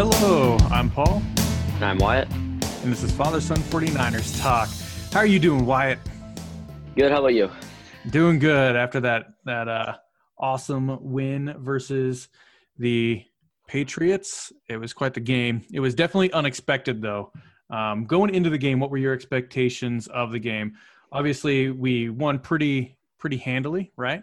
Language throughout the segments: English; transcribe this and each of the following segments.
Hello, I'm Paul, And I'm Wyatt. and this is Father Son 49ers Talk. How are you doing, Wyatt? Good. How about you? Doing good after that that uh, awesome win versus the Patriots. It was quite the game. It was definitely unexpected, though. Um, going into the game, what were your expectations of the game? Obviously, we won pretty pretty handily, right?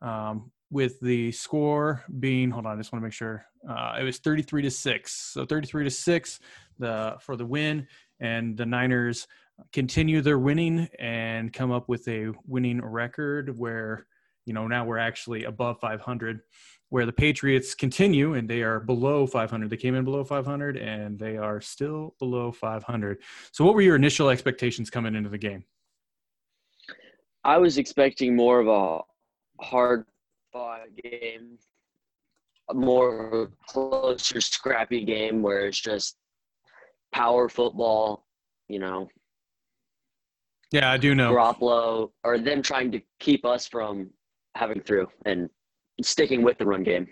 Um, with the score being, hold on, I just want to make sure. Uh, it was 33 to six. So 33 to six, the for the win, and the Niners continue their winning and come up with a winning record where you know now we're actually above 500 where the patriots continue and they are below 500 they came in below 500 and they are still below 500 so what were your initial expectations coming into the game I was expecting more of a hard fought game, a more closer, scrappy game where it's just power football, you know, yeah i do know Garoppolo, or them trying to keep us from having through and sticking with the run game.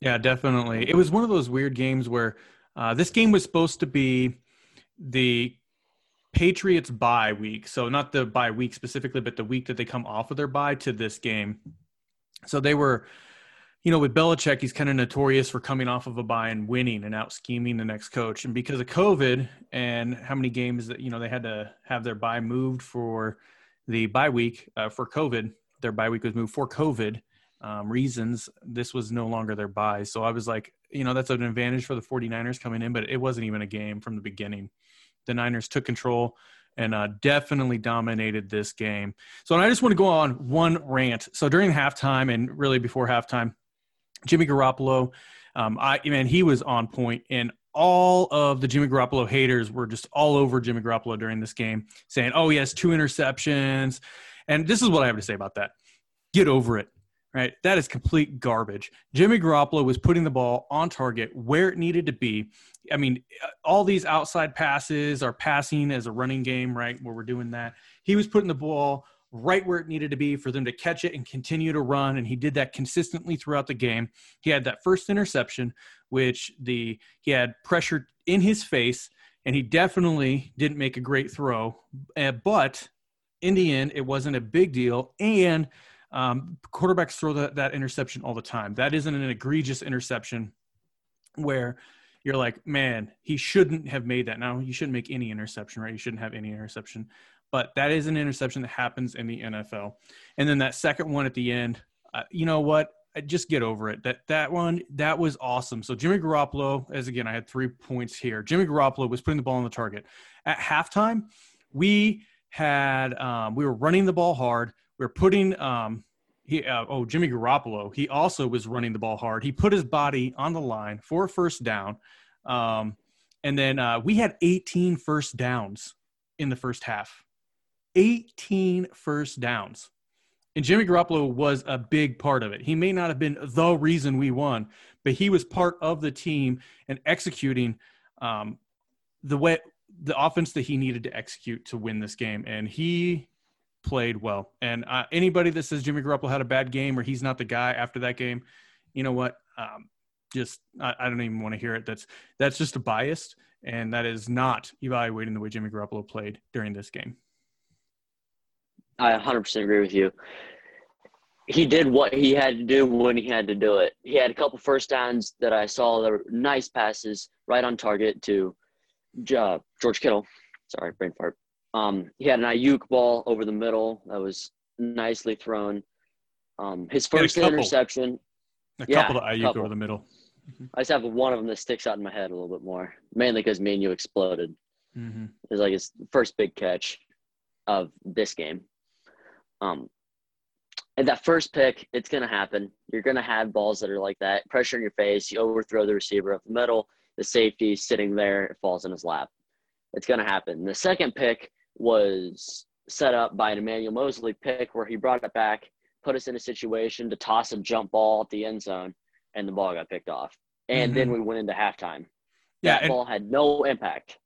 Yeah, definitely. It was one of those weird games where uh, this game was supposed to be the Patriots bye week. So not the bye week specifically, but the week that they come off of their bye to this game. So they were, you know, with Belichick, he's kind of notorious for coming off of a bye and winning and out scheming the next coach. And because of COVID and how many games that, you know, they had to have their bye moved for the bye week uh, for COVID, their bye week was moved for COVID um, reasons, this was no longer their bye. So I was like, you know, that's an advantage for the 49ers coming in, but it wasn't even a game from the beginning. The Niners took control and uh, definitely dominated this game. So I just want to go on one rant. So during halftime and really before halftime, Jimmy Garoppolo, um, I man, he was on point, and all of the Jimmy Garoppolo haters were just all over Jimmy Garoppolo during this game, saying, "Oh, he has two interceptions," and this is what I have to say about that. Get over it right? That is complete garbage. Jimmy Garoppolo was putting the ball on target where it needed to be. I mean, all these outside passes are passing as a running game, right? Where we're doing that. He was putting the ball right where it needed to be for them to catch it and continue to run and he did that consistently throughout the game. He had that first interception which the he had pressure in his face and he definitely didn't make a great throw, uh, but in the end it wasn't a big deal and um, quarterbacks throw that, that interception all the time. That isn't an egregious interception where you're like, man, he shouldn't have made that. Now, you shouldn't make any interception, right? You shouldn't have any interception. But that is an interception that happens in the NFL. And then that second one at the end, uh, you know what? Just get over it. That that one that was awesome. So Jimmy Garoppolo, as again, I had three points here. Jimmy Garoppolo was putting the ball on the target at halftime. We had um, we were running the ball hard. We were putting um, he uh, oh Jimmy Garoppolo. He also was running the ball hard. He put his body on the line for a first down, um, and then uh, we had 18 first downs in the first half. 18 first downs, and Jimmy Garoppolo was a big part of it. He may not have been the reason we won, but he was part of the team and executing um, the way the offense that he needed to execute to win this game, and he played well. And uh, anybody that says Jimmy Garoppolo had a bad game or he's not the guy after that game, you know what? Um, just I, I, don't even want to hear it. That's that's just a bias, and that is not evaluating the way Jimmy Garoppolo played during this game. I 100% agree with you. He did what he had to do when he had to do it. He had a couple first downs that I saw that were nice passes right on target to uh, George Kittle. Sorry, brain fart. Um, he had an Aiyuk ball over the middle that was nicely thrown. Um, his first interception. A couple yeah, to Aiyuk couple. over the middle. I just have one of them that sticks out in my head a little bit more, mainly because me and you exploded. Mm-hmm. It was like his first big catch of this game. Um, and that first pick, it's going to happen. You're going to have balls that are like that, pressure in your face. You overthrow the receiver up the middle. The safety sitting there, it falls in his lap. It's going to happen. The second pick was set up by an Emmanuel Moseley pick where he brought it back, put us in a situation to toss a jump ball at the end zone, and the ball got picked off. And mm-hmm. then we went into halftime. Yeah, that and- ball had no impact.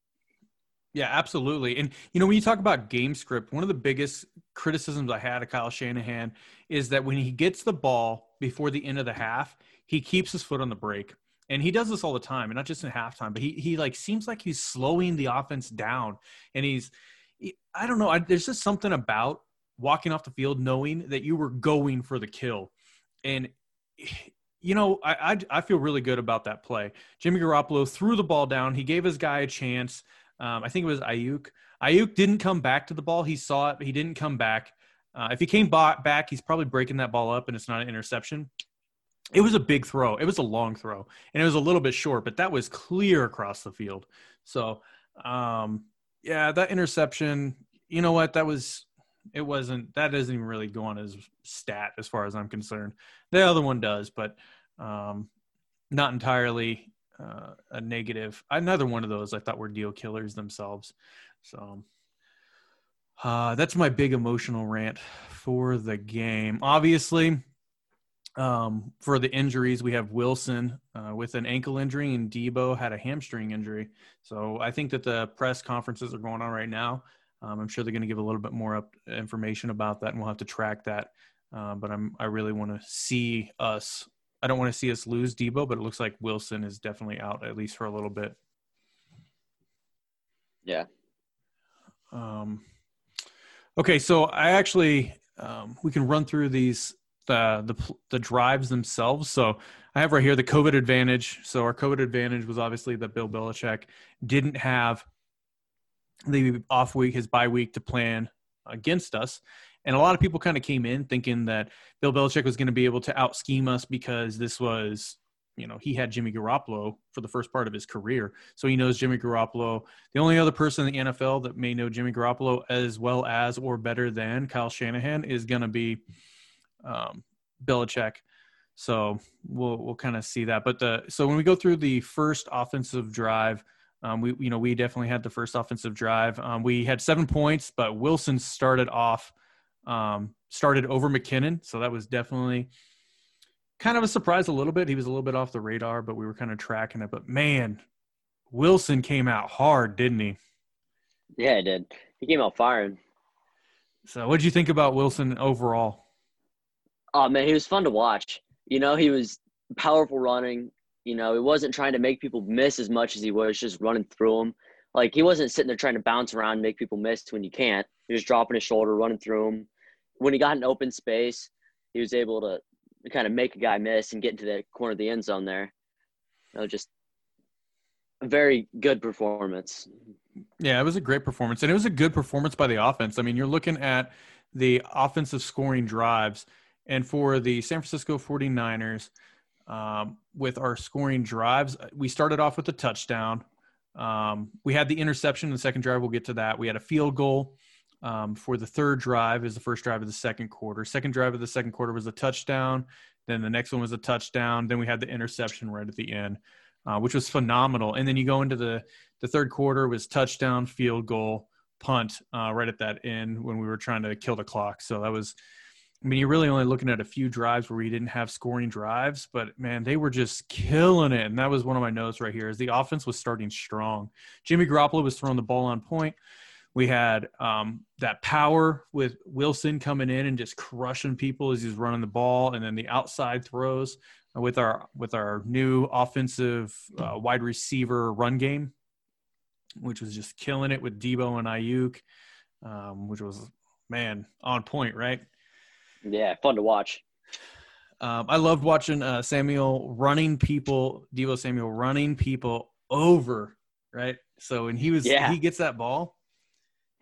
Yeah, absolutely. And you know, when you talk about game script, one of the biggest criticisms I had of Kyle Shanahan is that when he gets the ball before the end of the half, he keeps his foot on the brake. and he does this all the time, and not just in halftime, but he he like seems like he's slowing the offense down, and he's I don't know. I, there's just something about walking off the field knowing that you were going for the kill, and you know I I, I feel really good about that play. Jimmy Garoppolo threw the ball down. He gave his guy a chance. Um, I think it was Aiyuk. Aiyuk didn't come back to the ball. He saw it. But he didn't come back. Uh, if he came back, he's probably breaking that ball up, and it's not an interception. It was a big throw. It was a long throw, and it was a little bit short, but that was clear across the field. So, um, yeah, that interception. You know what? That was. It wasn't. That doesn't even really go on his stat as far as I'm concerned. The other one does, but um, not entirely uh, a negative. Another one of those I thought were deal killers themselves. So uh, that's my big emotional rant for the game. Obviously, um, for the injuries, we have Wilson uh, with an ankle injury, and Deebo had a hamstring injury. So I think that the press conferences are going on right now. Um, I'm sure they're going to give a little bit more up information about that, and we'll have to track that. Uh, but I'm I really want to see us. I don't want to see us lose Deebo, but it looks like Wilson is definitely out at least for a little bit. Yeah. Um. Okay, so I actually um, we can run through these the, the the drives themselves. So I have right here the COVID advantage. So our COVID advantage was obviously that Bill Belichick didn't have the off week, his bye week to plan against us. And a lot of people kind of came in thinking that Bill Belichick was going to be able to out scheme us because this was, you know, he had Jimmy Garoppolo for the first part of his career. So he knows Jimmy Garoppolo. The only other person in the NFL that may know Jimmy Garoppolo as well as or better than Kyle Shanahan is going to be um, Belichick. So we'll we'll kind of see that. But the so when we go through the first offensive drive, um, we you know we definitely had the first offensive drive. Um, we had seven points, but Wilson started off um, started over McKinnon, so that was definitely kind of a surprise a little bit. He was a little bit off the radar, but we were kind of tracking it. But man, Wilson came out hard, didn't he? Yeah, he did. He came out firing. So, what did you think about Wilson overall? Oh man, he was fun to watch. You know, he was powerful running. You know, he wasn't trying to make people miss as much as he was just running through them. Like he wasn't sitting there trying to bounce around make people miss when you can't. He was dropping his shoulder, running through them. When he got an open space, he was able to kind of make a guy miss and get into the corner of the end zone there. You know, just a very good performance. Yeah, it was a great performance. And it was a good performance by the offense. I mean, you're looking at the offensive scoring drives and for the San Francisco 49ers, um, with our scoring drives, we started off with a touchdown. Um, we had the interception in the second drive. We'll get to that. We had a field goal um, for the third drive is the first drive of the second quarter. Second drive of the second quarter was a touchdown. Then the next one was a touchdown. Then we had the interception right at the end, uh, which was phenomenal. And then you go into the the third quarter was touchdown, field goal, punt uh, right at that end when we were trying to kill the clock. So that was I mean, you're really only looking at a few drives where we didn't have scoring drives, but man, they were just killing it. And that was one of my notes right here is the offense was starting strong. Jimmy Garoppolo was throwing the ball on point. We had um, that power with Wilson coming in and just crushing people as he's running the ball, and then the outside throws with our with our new offensive uh, wide receiver run game, which was just killing it with Deebo and Aiyuk, um, which was man on point, right? Yeah, fun to watch. Um, I loved watching uh, Samuel running people, Deebo Samuel running people over, right? So when he was, yeah. he gets that ball,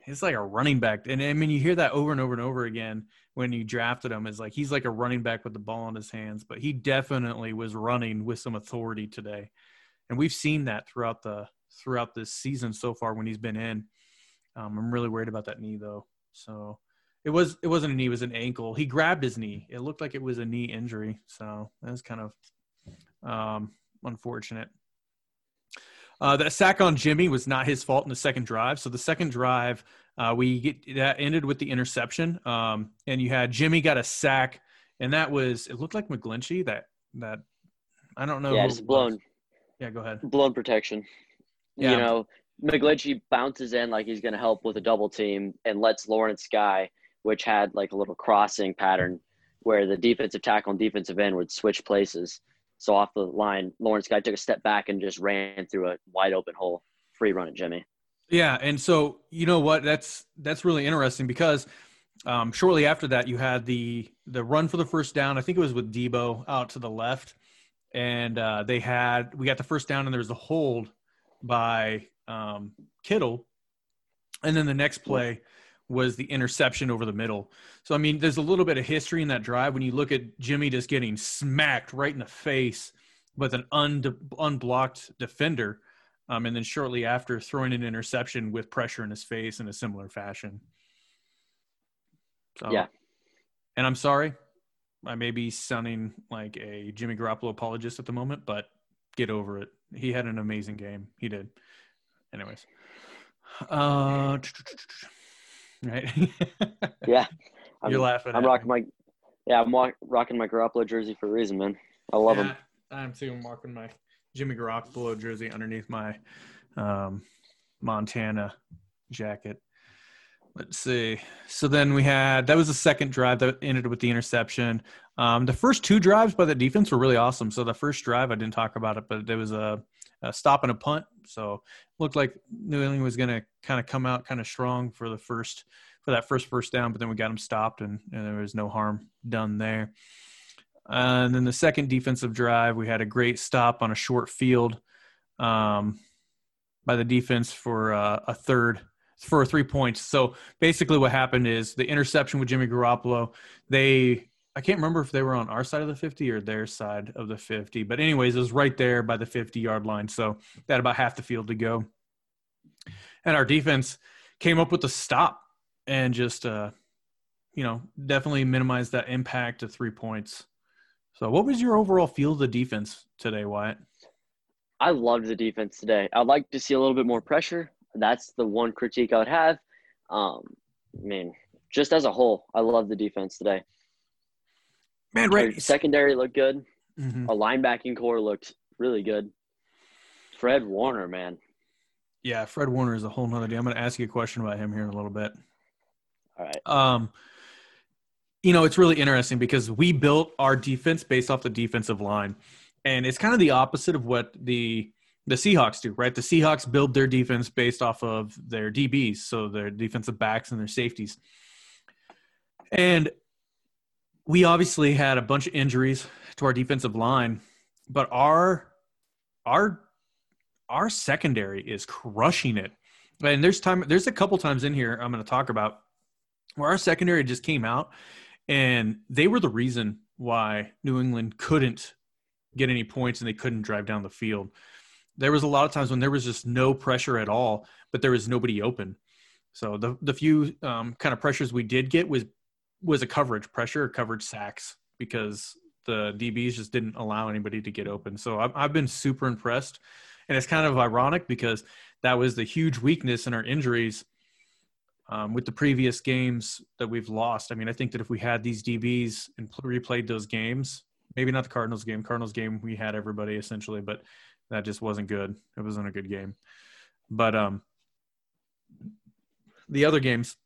it's like a running back. And I mean, you hear that over and over and over again when you drafted him. Is like he's like a running back with the ball in his hands, but he definitely was running with some authority today, and we've seen that throughout the throughout this season so far when he's been in. Um, I'm really worried about that knee though. So it was it wasn't a knee, it was an ankle. He grabbed his knee. It looked like it was a knee injury. So that was kind of um, unfortunate. Uh, that sack on Jimmy was not his fault in the second drive. So the second drive, uh, we get that ended with the interception, um, and you had Jimmy got a sack, and that was it looked like McGlinchey that that I don't know. Yeah, it's blown. Yeah, go ahead. Blown protection. Yeah. You know, McGlinchey bounces in like he's going to help with a double team and lets Lawrence Guy which had like a little crossing pattern where the defensive tackle and defensive end would switch places. So off the line, Lawrence Guy took a step back and just ran through a wide open hole, free run at Jimmy. Yeah, and so you know what? That's that's really interesting because um, shortly after that, you had the the run for the first down. I think it was with Deebo out to the left, and uh, they had we got the first down, and there was a hold by um, Kittle, and then the next play was the interception over the middle. So I mean, there's a little bit of history in that drive when you look at Jimmy just getting smacked right in the face with an un- unblocked defender, um, and then shortly after throwing an interception with pressure in his face in a similar fashion. So, yeah. And I'm sorry, I may be sounding like a Jimmy Garoppolo apologist at the moment, but get over it. He had an amazing game. He did. Anyways. Uh, right? yeah. I'm, You're laughing. I'm rocking me. my, yeah, I'm rocking my Garoppolo jersey for a reason, man. I love yeah, him. I'm too. I'm rocking my Jimmy Garoppolo jersey underneath my um, Montana jacket. Let's see. So then we had that was the second drive that ended with the interception. Um, the first two drives by the defense were really awesome. So the first drive I didn't talk about it, but there was a, a stop and a punt. So looked like New England was going to kind of come out kind of strong for the first for that first first down, but then we got them stopped and, and there was no harm done there. and then the second defensive drive, we had a great stop on a short field um, by the defense for uh, a third for three points. So basically, what happened is the interception with Jimmy Garoppolo. They I can't remember if they were on our side of the 50 or their side of the 50, but anyways, it was right there by the 50 yard line. So they had about half the field to go, and our defense came up with a stop and just uh, you know definitely minimized that impact to three points. So, what was your overall feel of the defense today, Wyatt? I loved the defense today. I'd like to see a little bit more pressure that's the one critique I would have. Um, I mean, just as a whole, I love the defense today. Man, right. Our secondary looked good. Mm-hmm. A linebacking core looked really good. Fred Warner, man. Yeah, Fred Warner is a whole nother deal. I'm going to ask you a question about him here in a little bit. All right. Um, you know, it's really interesting because we built our defense based off the defensive line, and it's kind of the opposite of what the the Seahawks do, right? The Seahawks build their defense based off of their DBs, so their defensive backs and their safeties. And we obviously had a bunch of injuries to our defensive line, but our our our secondary is crushing it. And there's time there's a couple times in here I'm going to talk about where our secondary just came out and they were the reason why New England couldn't get any points and they couldn't drive down the field there was a lot of times when there was just no pressure at all, but there was nobody open. So the the few um, kind of pressures we did get was was a coverage pressure, coverage sacks because the DBs just didn't allow anybody to get open. So I've, I've been super impressed, and it's kind of ironic because that was the huge weakness in our injuries um, with the previous games that we've lost. I mean, I think that if we had these DBs and replayed those games, maybe not the Cardinals game. Cardinals game we had everybody essentially, but that just wasn't good. It wasn't a good game. But um, the other games,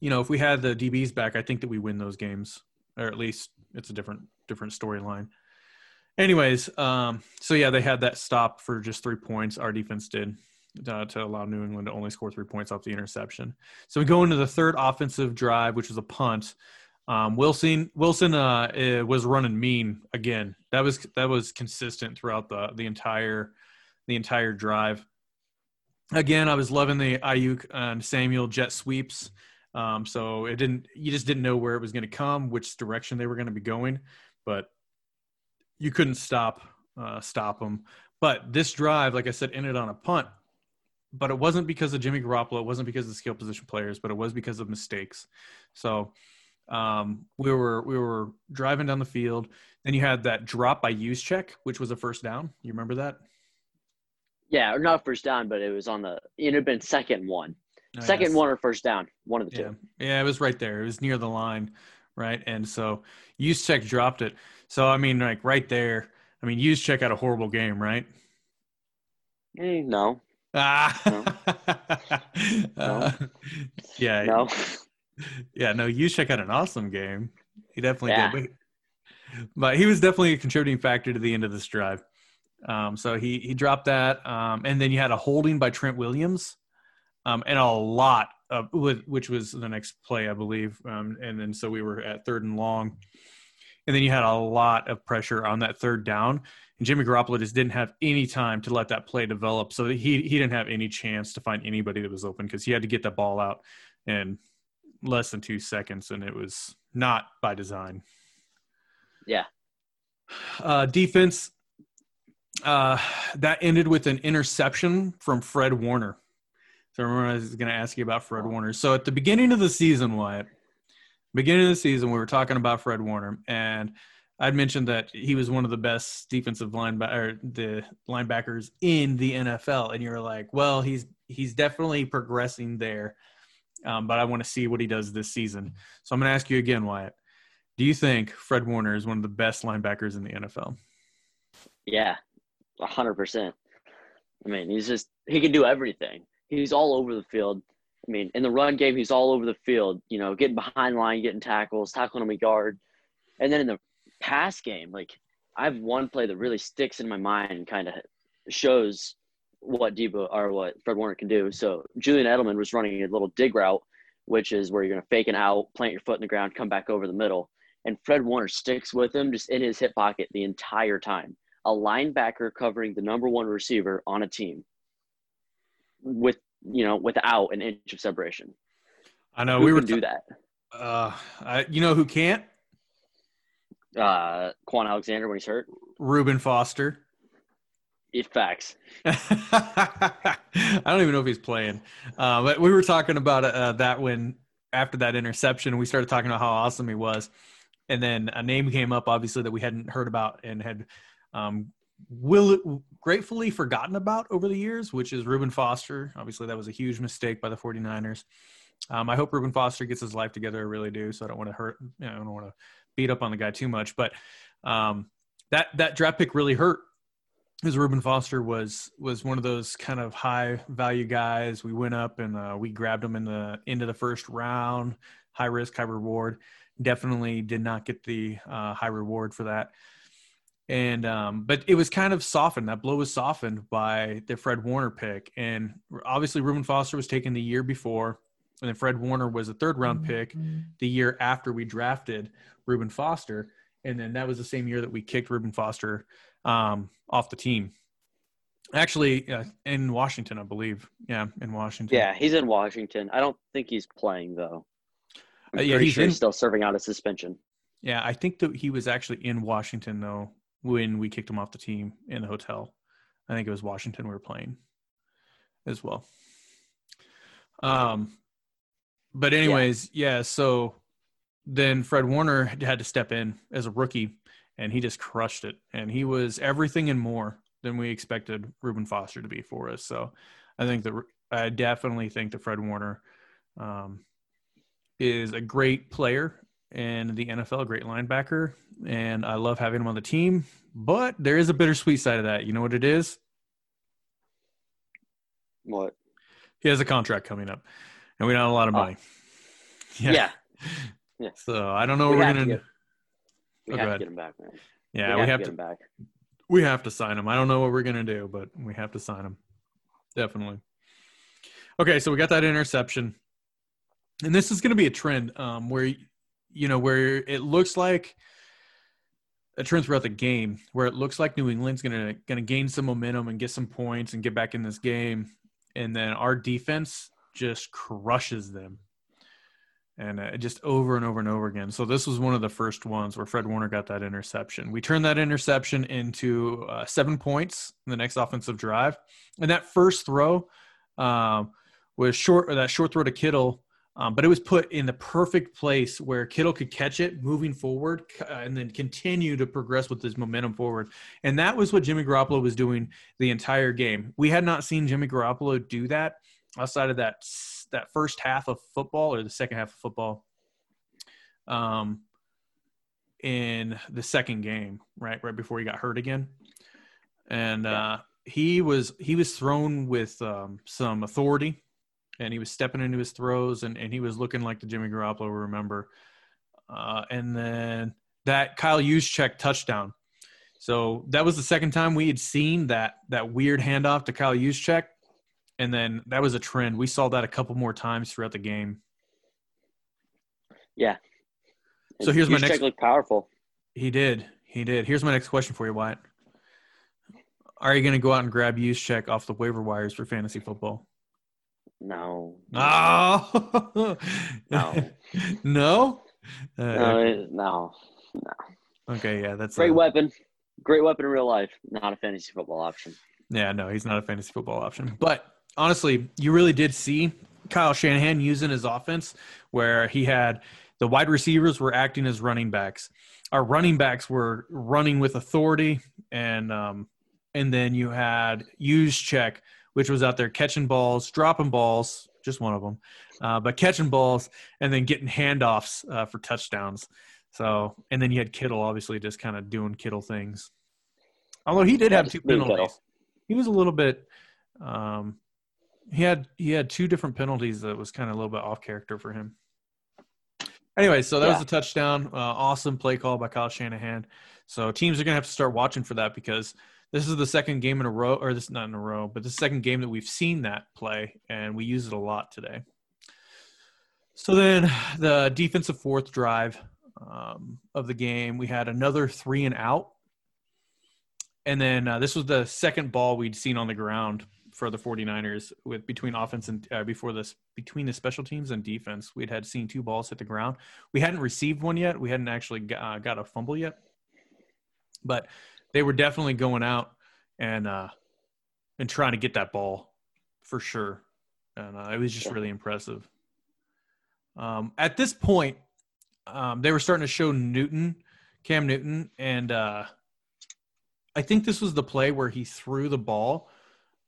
you know, if we had the DBs back, I think that we win those games, or at least it's a different different storyline. Anyways, um, so yeah, they had that stop for just three points. Our defense did uh, to allow New England to only score three points off the interception. So we go into the third offensive drive, which was a punt. Um, Wilson Wilson uh, eh, was running mean again. That was that was consistent throughout the the entire the entire drive. Again, I was loving the Aiyuk and Samuel jet sweeps. Um, so it didn't you just didn't know where it was going to come, which direction they were going to be going, but you couldn't stop uh, stop them. But this drive, like I said, ended on a punt. But it wasn't because of Jimmy Garoppolo. It wasn't because of the skill position players, but it was because of mistakes. So um, we were we were driving down the field. Then you had that drop by Juszczyk, which was a first down. You remember that? Yeah, or not first down, but it was on the. It had been second one, second one or first down, one of the yeah. two. Yeah, it was right there. It was near the line, right? And so Juszczyk dropped it. So I mean, like right there. I mean, Juszczyk had a horrible game, right? Mm, no. Ah. no. uh, yeah. No yeah, no, Juszczyk had an awesome game. He definitely yeah. did. but he was definitely a contributing factor to the end of this drive. Um, so he he dropped that, um, and then you had a holding by Trent Williams, um, and a lot of which was the next play, I believe. Um, and then so we were at third and long, and then you had a lot of pressure on that third down, and Jimmy Garoppolo just didn't have any time to let that play develop. So he he didn't have any chance to find anybody that was open because he had to get the ball out in less than two seconds, and it was not by design. Yeah. Uh, defense uh, that ended with an interception from Fred Warner. So I was going to ask you about Fred Warner. So at the beginning of the season, Wyatt, beginning of the season, we were talking about Fred Warner, and I'd mentioned that he was one of the best defensive linebacker, the linebackers in the NFL, and you were like, "Well, he's he's definitely progressing there, um, but I want to see what he does this season." So I'm going to ask you again, Wyatt. Do you think Fred Warner is one of the best linebackers in the NFL? Yeah, hundred percent. I mean, he's just he can do everything. He's all over the field. I mean, in the run game, he's all over the field. You know, getting behind line, getting tackles, tackling him a guard, and then in the pass game, like I have one play that really sticks in my mind, kind of shows what Deebo or what Fred Warner can do. So Julian Edelman was running a little dig route, which is where you're going to fake an out, plant your foot in the ground, come back over the middle, and Fred Warner sticks with him just in his hip pocket the entire time a linebacker covering the number one receiver on a team with you know without an inch of separation. I know who we were do that. Uh, I, you know who can't? Uh, Kwon Alexander when he's hurt. Reuben Foster. It facts. I don't even know if he's playing. Uh, but we were talking about uh, that when after that interception, we started talking about how awesome he was, and then a name came up, obviously that we hadn't heard about and had um, will it gratefully forgotten about over the years, which is Reuben Foster. Obviously, that was a huge mistake by the 49ers. Um, I hope Reuben Foster gets his life together. I really do. So I don't want to hurt. You know, I don't want to beat up on the guy too much. But um, that that draft pick really hurt because Reuben Foster was was one of those kind of high value guys. We went up and uh, we grabbed him in the end of the first round. High risk, high reward. Definitely did not get the uh, high reward for that and um, but it was kind of softened. That blow was softened by the Fred Warner pick, and obviously Reuben Foster was taken the year before, and then Fred Warner was a third round pick mm-hmm. the year after we drafted Reuben Foster, and then that was the same year that we kicked Reuben Foster um, off the team. Actually, uh, in Washington, I believe. Yeah, in Washington. Yeah, he's in Washington. I don't think he's playing though. I'm uh, yeah, he's, sure in, he's still serving out a suspension. Yeah, I think that he was actually in Washington though when we kicked him off the team in the hotel. I think it was Washington we were playing as well. Um, but anyways, yeah. yeah. So then Fred Warner had to step in as a rookie, and he just crushed it. And he was everything and more than we expected Reuben Foster to be for us. So I think that I definitely think that Fred Warner um, is a great player in the NFL, great linebacker, and I love having him on the team. But there is a bittersweet side of that. You know what it is? What? He has a contract coming up, and we don't have a lot of oh. money. Oh. Yeah. yeah. yeah. So I don't know we what we're gonna. do. we oh, have to get him back, man. Yeah, we, we have, to, to back. We have to sign him. I don't know what we're gonna do, but we have to sign him. Definitely. Okay, so we got that interception, and this is going to be a trend um, where you know, where it looks like a trend throughout the game where it looks like New England's gonna gonna gain some momentum and get some points and get back in this game, and then our defense just crushes them, and uh, just over and over and over again. So this was one of the first ones where Fred Warner got that interception. We turned that interception into uh, seven points in the next offensive drive, and that first throw um, was short. Or that short throw to Kittle um, but it was put in the perfect place where Kittle could catch it moving forward uh, and then continue to progress with his momentum forward. And that was what Jimmy Garoppolo was doing the entire game. We had not seen Jimmy Garoppolo do that outside of that that first half of football or the second half of football. Um, in the second game, right, right before he got hurt again, and uh, he was he was thrown with um, some authority and he was stepping into his throws and, and he was looking like the Jimmy Garoppolo we remember. Uh, and then that Kyle Juszczyk touchdown. So that was the second time we had seen that that weird handoff to Kyle Juszczyk, and then that was a trend. We saw that a couple more times throughout the game. Yeah. So here's my next. Looked powerful. He did. He did. Here's my next question for you, Wyatt. Are you going to go out and grab Juszczyk off the waiver wires for fantasy football? No. Oh. no. no. Uh, no, no, no. Okay, yeah, that's great a, weapon. Great weapon in real life. Not a fantasy football option. Yeah, no, he's not a fantasy football option. But honestly, you really did see Kyle Shanahan using his offense where he had the wide receivers were acting as running backs. Our running backs were running with authority, and um, and then you had Juszczyk, which was out there catching balls, dropping balls, just one of them, uh, but catching balls and then getting handoffs uh, for touchdowns. So, and then you had Kittle, obviously, just kind of doing Kittle things. Although he did have two penalties, he was a little bit. Um, he had he had two different penalties that was kind of a little bit off character for him. Anyway, so that yeah. was a touchdown. Uh, awesome play call by Kyle Shanahan. So teams are gonna have to start watching for that because this is the second game in a row, or this is not in a row, but the second game that we've seen that play, and we use it a lot today. So then the defensive fourth drive um, of the game, we had another three and out. And then uh, this was the second ball we'd seen on the ground for the 49ers with between offense and uh, before this between the special teams and defense we'd had seen two balls hit the ground we hadn't received one yet we hadn't actually uh, got a fumble yet but they were definitely going out and uh, and trying to get that ball for sure, and uh, it was just really impressive. Um, at this point, um, they were starting to show Newton, Cam Newton, and uh, I think this was the play where he threw the ball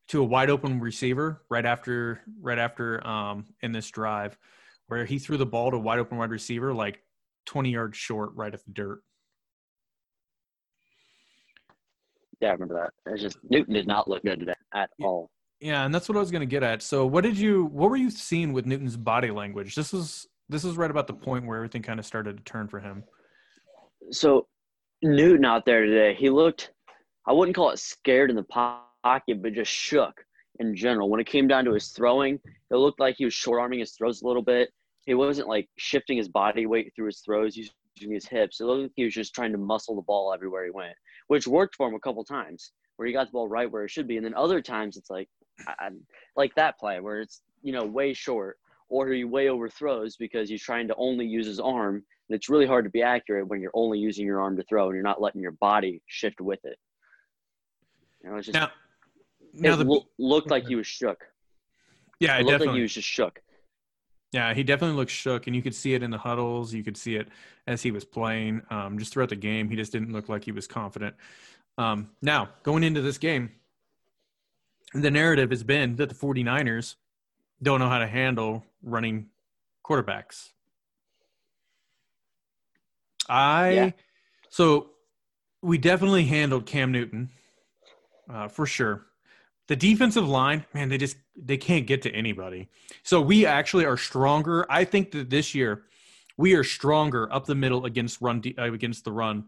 to a wide open receiver right after right after um, in this drive, where he threw the ball to a wide open wide receiver like 20 yards short right at the dirt. Yeah, I remember that. It's just Newton did not look good today at all. Yeah, and that's what I was going to get at. So, what did you, what were you seeing with Newton's body language? This was this is right about the point where everything kind of started to turn for him. So, Newton out there today, he looked, I wouldn't call it scared in the pocket, but just shook in general. When it came down to his throwing, it looked like he was short arming his throws a little bit. He wasn't like shifting his body weight through his throws using his hips. It looked like he was just trying to muscle the ball everywhere he went which worked for him a couple times where he got the ball right where it should be. And then other times it's like, I, like that play where it's, you know, way short or he way overthrows because he's trying to only use his arm. And it's really hard to be accurate when you're only using your arm to throw and you're not letting your body shift with it. You know, it's just, now, now it the, lo- looked like he was shook. Yeah, it, it looked definitely. like he was just shook. Yeah, he definitely looked shook, and you could see it in the huddles. You could see it as he was playing. Um, just throughout the game, he just didn't look like he was confident. Um, now, going into this game, the narrative has been that the 49ers don't know how to handle running quarterbacks. I yeah. so we definitely handled Cam Newton uh, for sure the defensive line, man, they just they can't get to anybody. So we actually are stronger. I think that this year we are stronger up the middle against run uh, against the run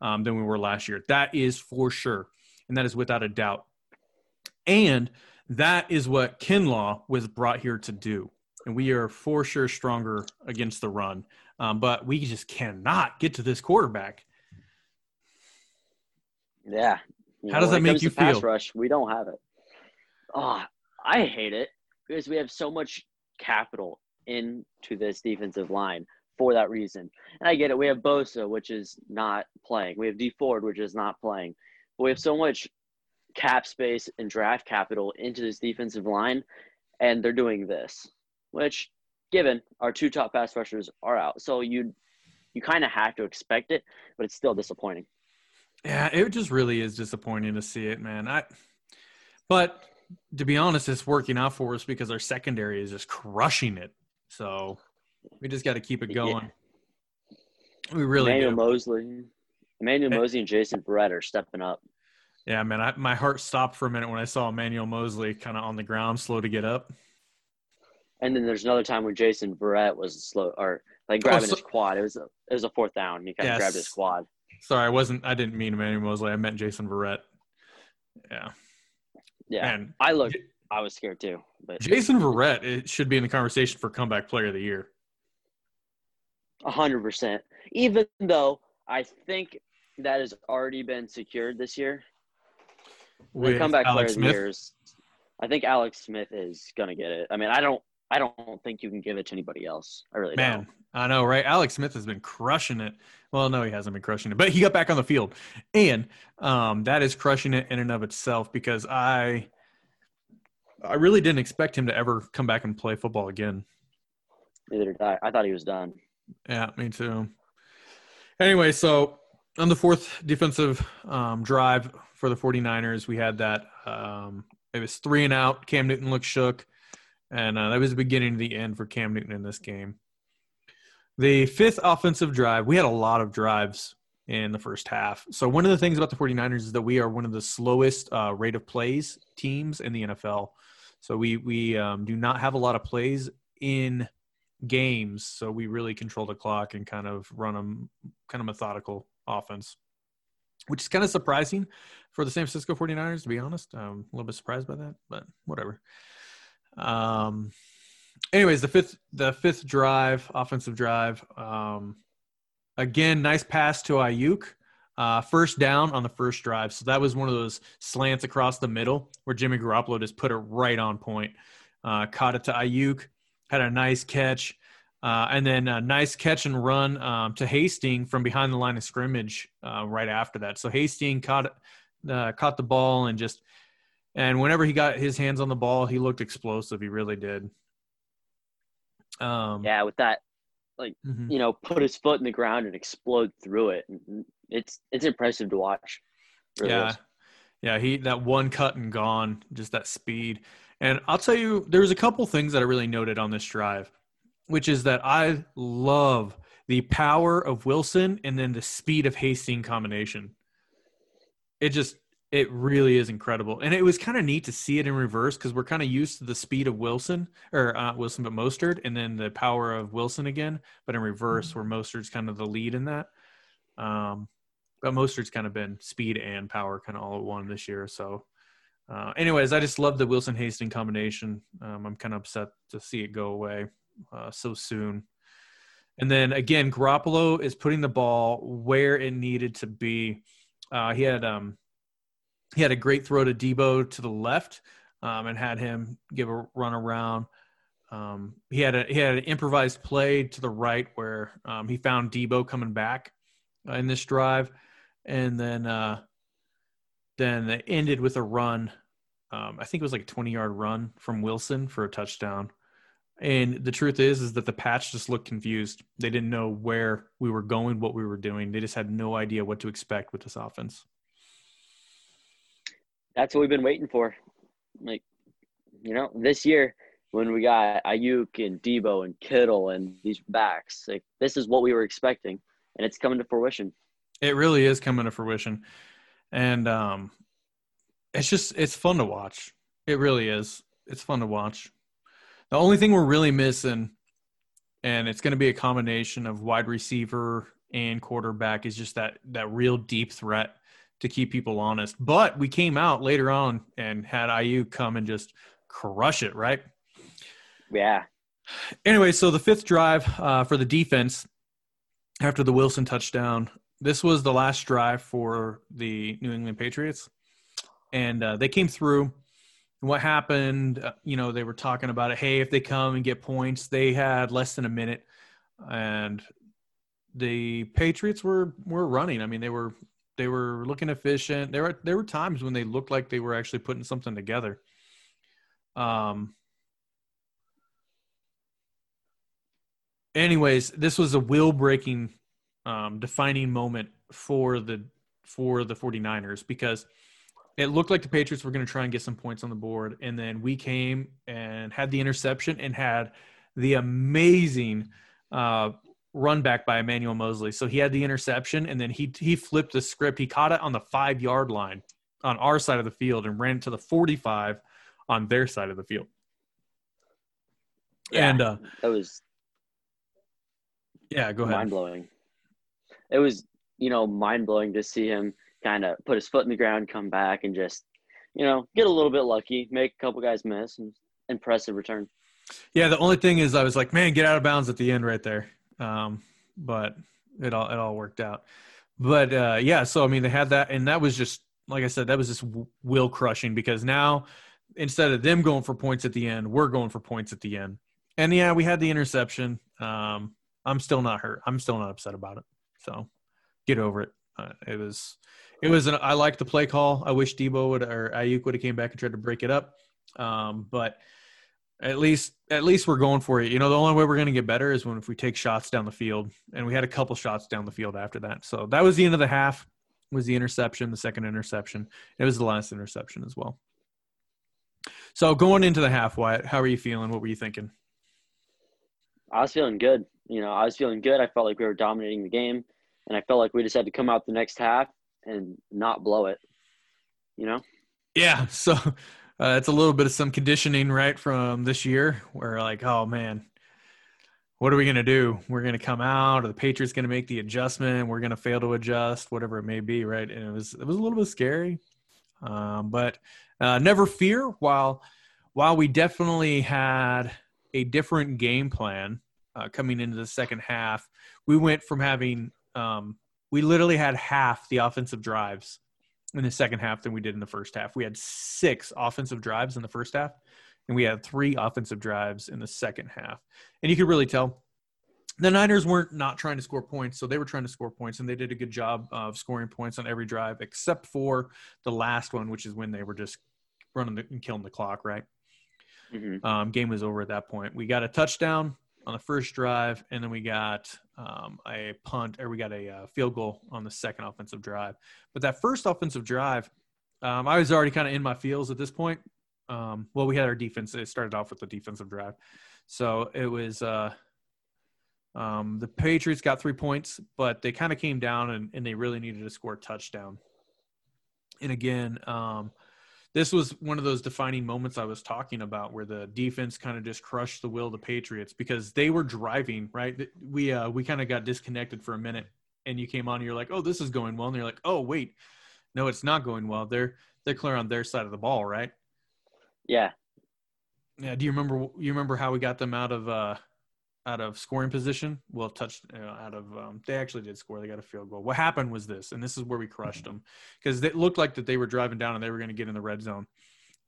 um, than we were last year. That is for sure, and that is without a doubt. And that is what Kinlaw was brought here to do. And we are for sure stronger against the run, um, but we just cannot get to this quarterback. Yeah. You How know, does that make you feel? rush, we don't have it oh, I hate it because we have so much capital into this defensive line for that reason. And I get it. We have Bosa, which is not playing. We have Dee Ford, which is not playing. But we have so much cap space and draft capital into this defensive line, and they're doing this, which, given our two top pass rushers are out, so you you kind of have to expect it, but it's still disappointing. Yeah, it just really is disappointing to see it, man. I, but to be honest, it's working out for us because our secondary is just crushing it. So we just got to keep it going. Yeah. We really Emmanuel do. Moseley, Emmanuel hey. Moseley, and Jason Verrett are stepping up. Yeah, man, I, my heart stopped for a minute when I saw Emmanuel Moseley kind of on the ground, slow to get up. And then there's another time when Jason Verrett was slow, or like oh, grabbing oh, so, his quad. It was a, it was a fourth down. He kind yes. of grabbed his quad. Sorry, I wasn't. I didn't mean Emmanuel Moseley. I meant Jason Verrett. Yeah. Yeah. Man, I looked. I was scared too. But Jason Verrett it should be in the conversation for comeback player of the year. A hundred percent. Even though I think that has already been secured this year. With the comeback Alex player of the years. I think Alex Smith is gonna get it. I mean, I don't. I don't think you can give it to anybody else. I really Man, don't. I know, right? Alex Smith has been crushing it. Well, no, he hasn't been crushing it, but he got back on the field, and um, that is crushing it in and of itself. Because I, I really didn't expect him to ever come back and play football again. Neither did I. I thought he was done. Yeah, me too. Anyway, so on the fourth defensive um, drive for the 49ers, we had that. Um, it was three and out. Cam Newton looked shook. And uh, that was the beginning of the end for Cam Newton in this game. The fifth offensive drive, we had a lot of drives in the first half. So, one of the things about the 49ers is that we are one of the slowest uh, rate of plays teams in the NFL. So, we, we um, do not have a lot of plays in games. So, we really control the clock and kind of run a kind of methodical offense, which is kind of surprising for the San Francisco 49ers, to be honest. I'm a little bit surprised by that, but whatever. Um, anyways, the fifth the fifth drive, offensive drive. Um, again, nice pass to Aiyuk. Uh, first down on the first drive. So that was one of those slants across the middle where Jimmy Garoppolo just put it right on point. Uh, caught it to Aiyuk, had a nice catch, uh, and then a nice catch and run um, to Hastings from behind the line of scrimmage uh, right after that. So Hastings caught uh, caught the ball and just and whenever he got his hands on the ball, he looked explosive. He really did. Um, yeah, with that, like mm-hmm. you know, put his foot in the ground and explode through it. It's it's impressive to watch. Really yeah, is. yeah. He that one cut and gone, just that speed. And I'll tell you, there's a couple things that I really noted on this drive, which is that I love the power of Wilson and then the speed of Hastings combination. It just it really is incredible, and it was kind of neat to see it in reverse because we're kind of used to the speed of Wilson or uh, Wilson, but Mostert, and then the power of Wilson again, but in reverse, mm-hmm. where Mostert's kind of the lead in that. Um, but Mostert's kind of been speed and power kind of all at one this year. So, uh, anyways, I just love the Wilson Hastings combination. Um, I'm kind of upset to see it go away uh, so soon. And then again, Garoppolo is putting the ball where it needed to be. Uh, he had um, he had a great throw to Deebo to the left um, and had him give a run around. Um, he had a he had an improvised play to the right where um, he found Deebo coming back uh, in this drive, and then uh, then it ended with a run. Um, I think it was like a twenty yard run from Wilson for a touchdown. And the truth is, is that the patch just looked confused. They didn't know where we were going, what we were doing. They just had no idea what to expect with this offense that's what we've been waiting for. Like, you know, this year when we got Aiyuk and Deebo and Kittle and these backs, like this is what we were expecting, and it's coming to fruition. It really is coming to fruition, and um, it's just it's fun to watch. It really is. It's fun to watch. The only thing we're really missing, and it's going to be a combination of wide receiver and quarterback, is just that that real deep threat to keep people honest. But we came out later on and had IU come and just crush it, right? Yeah. Anyway, so the fifth drive uh, for the defense after the Wilson touchdown, this was the last drive for the New England Patriots. And uh, they came through. And what happened, uh, you know, they were talking about it. Hey, if they come and get points, they had less than a minute. And the Patriots were were running. I mean, they were they were looking efficient. There were there were times when they looked like they were actually putting something together. Um. Anyways, this was a will breaking, um, defining moment for the for the 49ers because it looked like the Patriots were going to try and get some points on the board, and then we came and had the interception and had the amazing uh, run back by Emmanuel Moseley. So he had the interception and then he he flipped the script. He caught it on the five yard line on our side of the field and ran to the 45 on their side of the field. Yeah, and uh, that was Yeah, go ahead. Mind blowing. It was, you know, mind blowing to see him kind of put his foot in the ground, come back, and just, you know, get a little bit lucky, make a couple guys miss, and impressive return. Yeah, the only thing is, I was like, man, get out of bounds at the end right there. Um, but it all it all worked out. But uh, yeah, so I mean, they had that, and that was just like I said, that was just will crushing because now instead of them going for points at the end, we're going for points at the end. And yeah, we had the interception. Um, I'm still not hurt. I'm still not upset about it. So get over it. Uh, it was, it was. An, I like the play call. I wish Deebo would or Aiyuk would have came back and tried to break it up. Um, but at least, at least we're going for it. You know, the only way we're going to get better is when if we take shots down the field, and we had a couple shots down the field after that. So that was the end of the half. Was the interception, the second interception. It was the last interception as well. So going into the half, Wyatt, how are you feeling? What were you thinking? I was feeling good. You know, I was feeling good. I felt like we were dominating the game, and I felt like we just had to come out the next half and not blow it. You know? Yeah. So uh, it's a little bit of some conditioning, right, from this year, where like, oh man, what are we going to do? We're going to come out, or the Patriots going to make the adjustment. We're going to fail to adjust, whatever it may be, right? And it was it was a little bit scary, um, but uh, never fear. While while we definitely had a different game plan uh, coming into the second half, we went from having um, we literally had half the offensive drives in the second half than we did in the first half. We had six offensive drives in the first half, and we had three offensive drives in the second half. And you could really tell the Niners weren't not trying to score points, so they were trying to score points, and they did a good job of scoring points on every drive, except for the last one, which is when they were just running the, and killing the clock. Right, mm-hmm. um, game was over at that point. We got a touchdown on the first drive, and then we got um, a punt, or we got a uh, field goal on the second offensive drive. But that first offensive drive, um, I was already kind of in my feels at this point. Um, well, we had our defense. It started off with the defensive drive, so it was. Uh, um, the Patriots got three points, but they kind of came down and, and, they really needed to score a touchdown. And again, um, this was one of those defining moments I was talking about where the defense kind of just crushed the will of the Patriots because they were driving, right? We, uh, we kind of got disconnected for a minute and you came on and you're like, oh, this is going well. And you're like, oh, wait, no, it's not going well. They're, they're clear on their side of the ball, right? Yeah. Yeah. Do you remember, you remember how we got them out of, uh, out of scoring position. Well, touched uh, out of um, they actually did score. They got a field goal. What happened was this, and this is where we crushed them because it looked like that they were driving down and they were going to get in the red zone,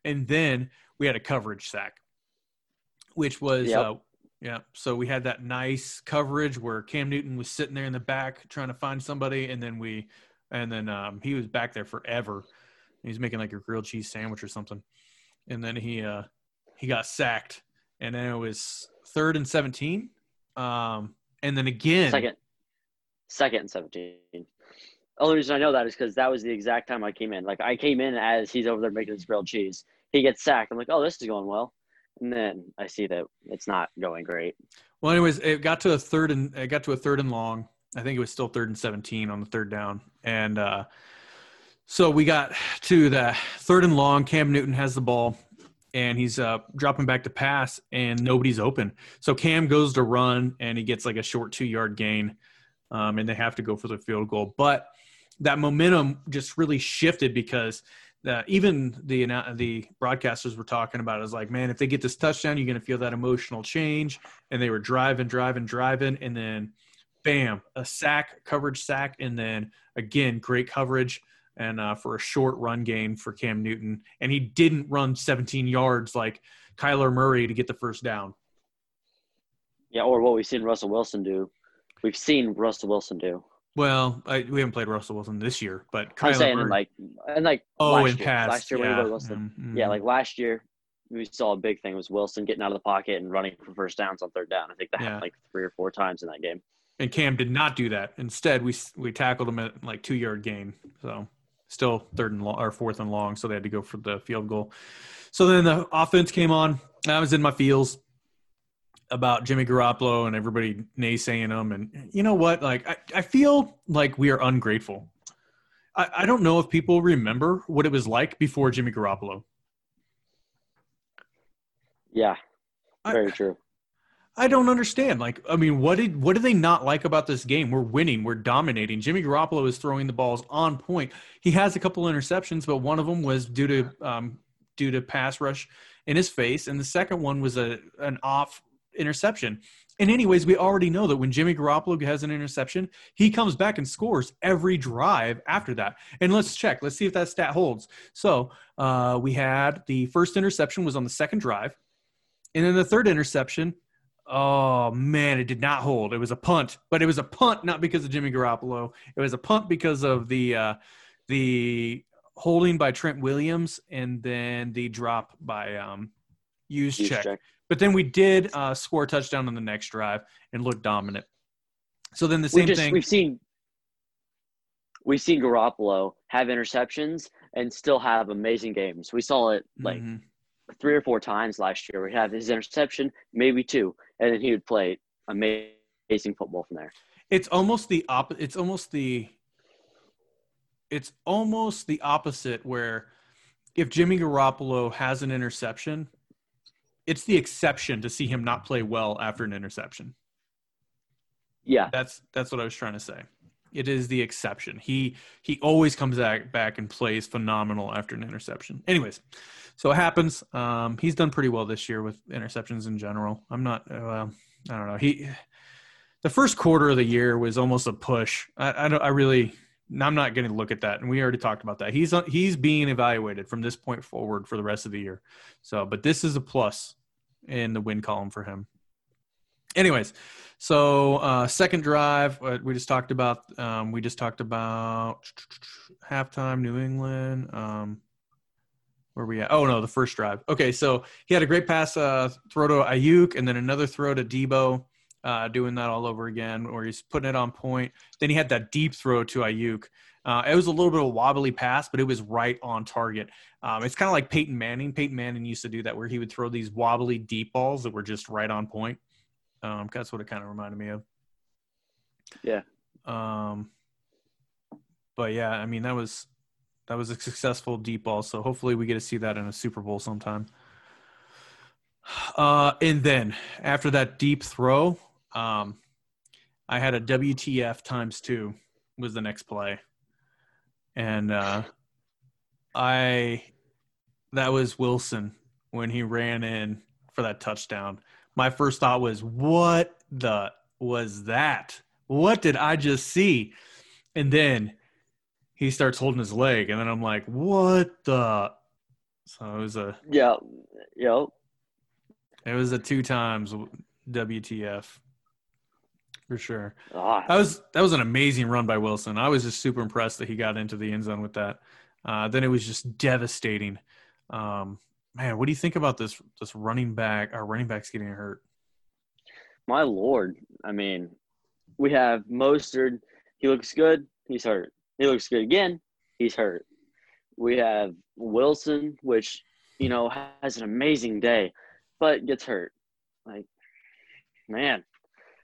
and then we had a coverage sack, which was yep. uh, yeah. So we had that nice coverage where Cam Newton was sitting there in the back trying to find somebody, and then we and then um, he was back there forever. He was making like a grilled cheese sandwich or something, and then he uh, he got sacked, and then it was third and 17. Um, and then again, second, second and 17. Only reason I know that is because that was the exact time I came in. Like I came in as he's over there making his grilled cheese. He gets sacked. I'm like, oh, this is going well. And then I see that it's not going great. Well, anyways, it got to a third and it got to a third and long. I think it was still third and 17 on the third down. And uh, so we got to the third and long. Cam Newton has the ball and he's uh, dropping back to pass, and nobody's open. So Cam goes to run, and he gets like a short two yard gain, um, and they have to go for the field goal. But that momentum just really shifted because the, even the the broadcasters were talking about it was like, man, if they get this touchdown, you're going to feel that emotional change. And they were driving, driving, driving, and then bam, a sack, coverage sack, and then again, great coverage and uh, for a short run game for Cam Newton. And he didn't run 17 yards like Kyler Murray to get the first down. Yeah, or what we've seen Russell Wilson do. We've seen Russell Wilson do. Well, I, we haven't played Russell Wilson this year, but Kyler I'm saying Murray, like and like oh, last in year, past, last year yeah. Wilson, mm-hmm. yeah, like last year we saw a big thing was Wilson getting out of the pocket and running for first downs on third down. I think that yeah. happened like three or four times in that game. And Cam did not do that. Instead, we we tackled him at like two yard gain. So still third and long or fourth and long, so they had to go for the field goal. So then the offense came on. I was in my feels about Jimmy Garoppolo and everybody naysaying him. And you know what? Like I, I feel like we are ungrateful. I, I don't know if people remember what it was like before Jimmy Garoppolo. Yeah, very I, true. I don't understand. Like, I mean, what did what do they not like about this game? We're winning, we're dominating. Jimmy Garoppolo is throwing the balls on point. He has a couple interceptions, but one of them was due to um, due to pass rush in his face, and the second one was a an off interception. And anyways, we already know that when Jimmy Garoppolo has an interception, he comes back and scores every drive after that. And let's check. Let's see if that stat holds. So uh, we had the first interception was on the second drive, and then the third interception Oh man, it did not hold. It was a punt, but it was a punt not because of Jimmy Garoppolo. It was a punt because of the uh, the holding by Trent Williams and then the drop by um, Juszczyk. check. But then we did uh, score a touchdown on the next drive and look dominant. So then the same we just, thing. We've seen we've seen Garoppolo have interceptions and still have amazing games. We saw it like mm-hmm three or four times last year. We have his interception, maybe two, and then he would play amazing football from there. It's almost the op. It's almost the. It's almost the opposite. Where, if Jimmy Garoppolo has an interception, it's the exception to see him not play well after an interception. Yeah, that's that's what I was trying to say. It is the exception. He he always comes back back and plays phenomenal after an interception. Anyways, so it happens. Um, he's done pretty well this year with interceptions in general. I'm not. Uh, I don't know. He the first quarter of the year was almost a push. I, I don't. I really. I'm not going to look at that, and we already talked about that. He's he's being evaluated from this point forward for the rest of the year. So, but this is a plus in the win column for him. Anyways, so uh, second drive, we just talked about. Um, we just talked about halftime, New England. Um, where we at? Oh no, the first drive. Okay, so he had a great pass uh, throw to Aiyuk, and then another throw to Deebo, uh, doing that all over again, where he's putting it on point. Then he had that deep throw to Aiyuk. Uh, it was a little bit of a wobbly pass, but it was right on target. Um, it's kind of like Peyton Manning. Peyton Manning used to do that, where he would throw these wobbly deep balls that were just right on point. Um, that's what it kind of reminded me of. Yeah. Um, but yeah, I mean that was that was a successful deep ball. So hopefully we get to see that in a Super Bowl sometime. Uh, and then after that deep throw, um, I had a WTF times two was the next play, and uh, I that was Wilson when he ran in for that touchdown. My first thought was, "What the was that? What did I just see?" And then he starts holding his leg, and then I'm like, what the? So it was a yeah, yep. It was a two times WTF for sure. Ah. That was that was an amazing run by Wilson. I was just super impressed that he got into the end zone with that. Uh, then it was just devastating. Um, man, what do you think about this this running back? Our running backs getting hurt. My lord, I mean, we have Mostert. He looks good. He's hurt. He looks good again. He's hurt. We have Wilson, which you know has an amazing day, but gets hurt. Like, man,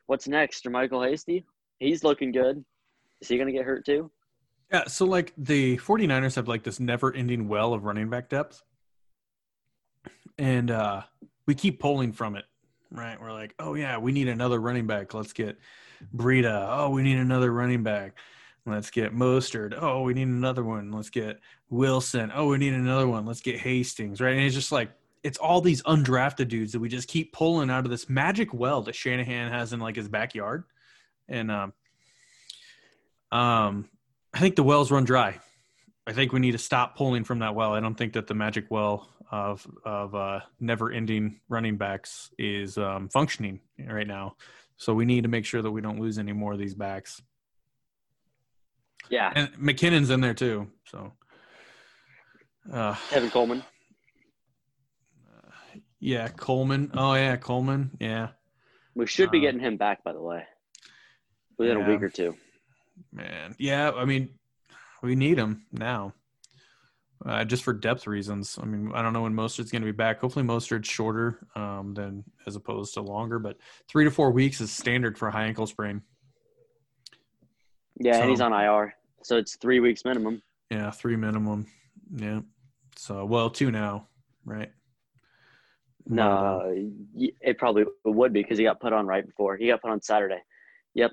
what's next? Michael Hasty? He's looking good. Is he going to get hurt too? Yeah, so like the 49ers have like this never-ending well of running back depth. And uh we keep pulling from it, right? We're like, "Oh yeah, we need another running back. Let's get Breida. Oh, we need another running back. Let's get Mostert. Oh, we need another one. Let's get Wilson. Oh, we need another one. Let's get Hastings. Right. And it's just like, it's all these undrafted dudes that we just keep pulling out of this magic well that Shanahan has in like his backyard. And um, um, I think the wells run dry. I think we need to stop pulling from that well. I don't think that the magic well of of uh, never ending running backs is um, functioning right now. So we need to make sure that we don't lose any more of these backs. Yeah. And McKinnon's in there too. So uh, Kevin Coleman. Uh, yeah, Coleman. Oh yeah, Coleman. Yeah. We should be uh, getting him back, by the way, within yeah, a week or two. Man, yeah. I mean, we need him now, uh, just for depth reasons. I mean, I don't know when Mostert's going to be back. Hopefully, Mostert's shorter um, than as opposed to longer, but three to four weeks is standard for a high ankle sprain. Yeah, so, and he's on IR, so it's three weeks minimum. Yeah, three minimum. Yeah. So well, two now, right? No, it probably would be because he got put on right before. He got put on Saturday. Yep.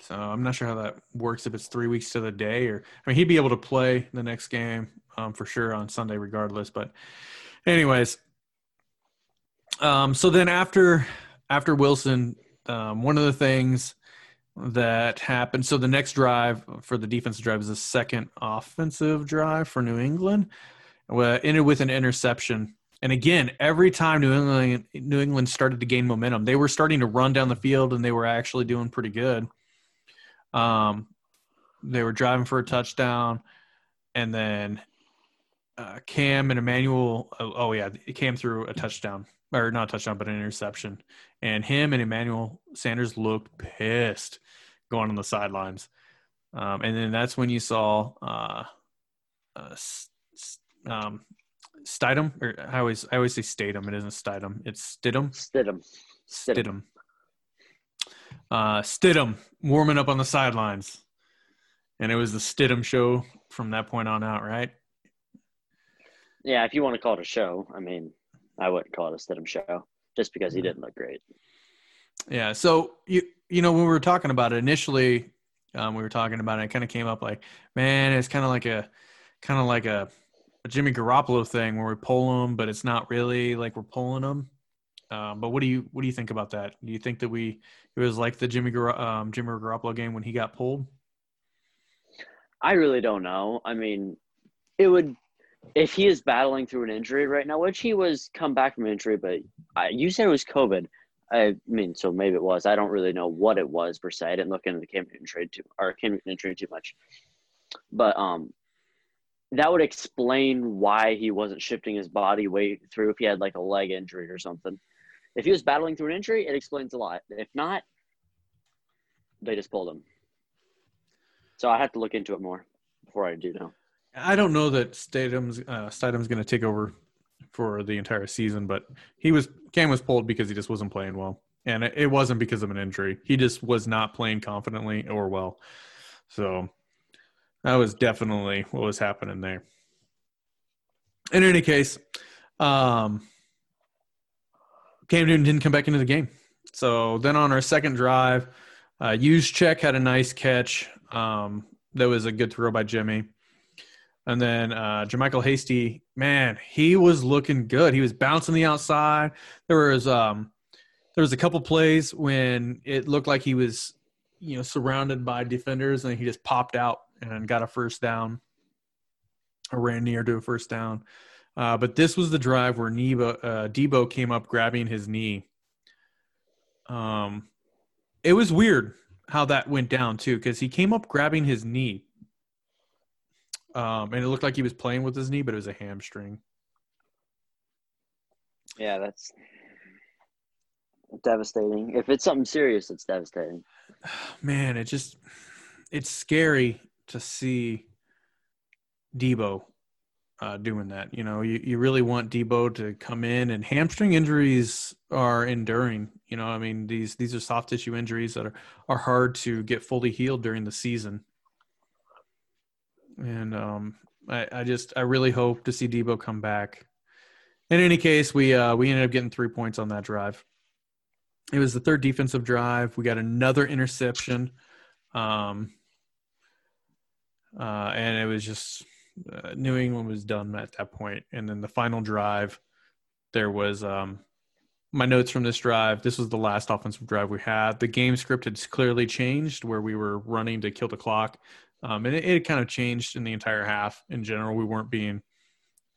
So I'm not sure how that works if it's three weeks to the day, or I mean, he'd be able to play the next game um, for sure on Sunday, regardless. But, anyways, um, so then after after Wilson, um, one of the things that happened. So the next drive for the defensive drive is the second offensive drive for New England. Ended with an interception. And again, every time New England New England started to gain momentum, they were starting to run down the field and they were actually doing pretty good. Um, they were driving for a touchdown, and then uh, Cam and Emmanuel. Oh, oh yeah, Cam threw a touchdown or not a touchdown, but an interception. And him and Emmanuel Sanders looked pissed going on the sidelines. Um, and then that's when you saw uh, uh, um, Stidham, or I always I always say Statham. It isn't Stidham. It's Stidham. Stidham. Stidham. Uh, Stidham warming up on the sidelines, and it was the Stidham show from that point on out, right? Yeah, if you want to call it a show, I mean, I wouldn't call it a Stidham show just because he didn't look great. Yeah. So you you know when we were talking about it initially, um, we were talking about it. It kind of came up like, man, it's kind of like a kind of like a, a, Jimmy Garoppolo thing where we pull him, but it's not really like we're pulling him. Um, but what do you what do you think about that? Do you think that we it was like the Jimmy um, Jimmy Garoppolo game when he got pulled? I really don't know. I mean, it would if he is battling through an injury right now, which he was come back from injury, but I, you said it was COVID. I mean, so maybe it was. I don't really know what it was per se. I didn't look into the Cam Newton trade too or Cam Newton injury too much, but um, that would explain why he wasn't shifting his body weight through if he had like a leg injury or something. If he was battling through an injury, it explains a lot. If not, they just pulled him. So I have to look into it more before I do know. I don't know that Stidham's uh, going to take over for the entire season, but he was Cam was pulled because he just wasn't playing well, and it, it wasn't because of an injury. He just was not playing confidently or well. So that was definitely what was happening there. In any case, um, Cam Newton didn't come back into the game. So then on our second drive, uh, Juszczyk had a nice catch. Um, that was a good throw by Jimmy. And then uh, JaMycal Hasty, man, he was looking good. He was bouncing the outside. There was um, there was a couple plays when it looked like he was, you know, surrounded by defenders, and he just popped out and got a first down, or ran near to a first down. Uh, but this was the drive where Nebo, uh, Deebo came up grabbing his knee. Um, it was weird how that went down too, because he came up grabbing his knee um, and it looked like he was playing with his knee, but it was a hamstring. Yeah, that's devastating. If it's something serious, it's devastating. Man, it just it's scary to see Deebo uh, doing that. You know, you, you really want Deebo to come in, and hamstring injuries are enduring. You know, I mean these these are soft tissue injuries that are are hard to get fully healed during the season and um, I, I just I really hope to see Deebo come back. In any case, we uh, we ended up getting three points on that drive. It was the third defensive drive. We got another interception, um, uh, and it was just uh, New England was done at that point. And then the final drive, there was um, my notes from this drive. This was the last offensive drive we had. The game script had clearly changed, where we were running to kill the clock. Um, and it, it, kind of changed in the entire half. In general, we weren't being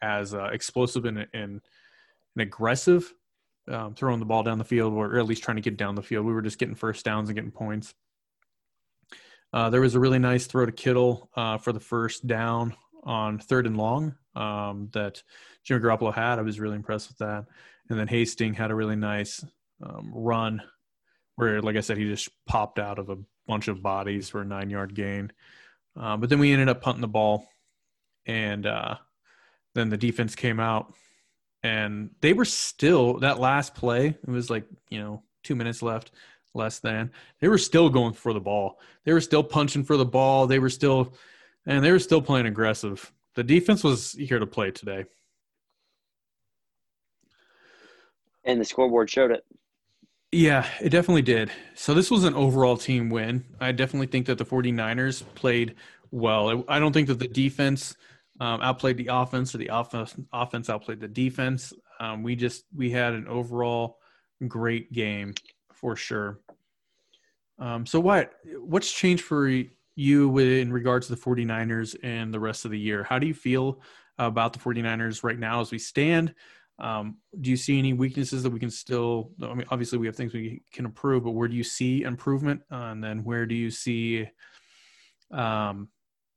as uh, explosive and, and, and aggressive um, throwing the ball down the field, or at least trying to get down the field. We were just getting first downs and getting points. Uh, there was a really nice throw to Kittle uh, for the first down on third and long um, that Jimmy Garoppolo had. I was really impressed with that. And then Hastings had a really nice um, run where, like I said, he just popped out of a bunch of bodies for a nine yard gain. Uh, but then we ended up punting the ball, and uh, then the defense came out, and they were still that last play. It was like you know two minutes left, less than. They were still going for the ball. They were still punching for the ball. They were still, and they were still playing aggressive. The defense was here to play today. And the scoreboard showed it. Yeah, it definitely did. So this was an overall team win. I definitely think that the 49ers played well. I don't think that the defense um, outplayed the offense or the offense offense outplayed the defense. Um, we just we had an overall great game for sure. Um, so what what's changed for you in regards to the 49ers and the rest of the year? How do you feel about the 49ers right now as we stand? Um, do you see any weaknesses that we can still? I mean, obviously we have things we can improve, but where do you see improvement, uh, and then where do you see um,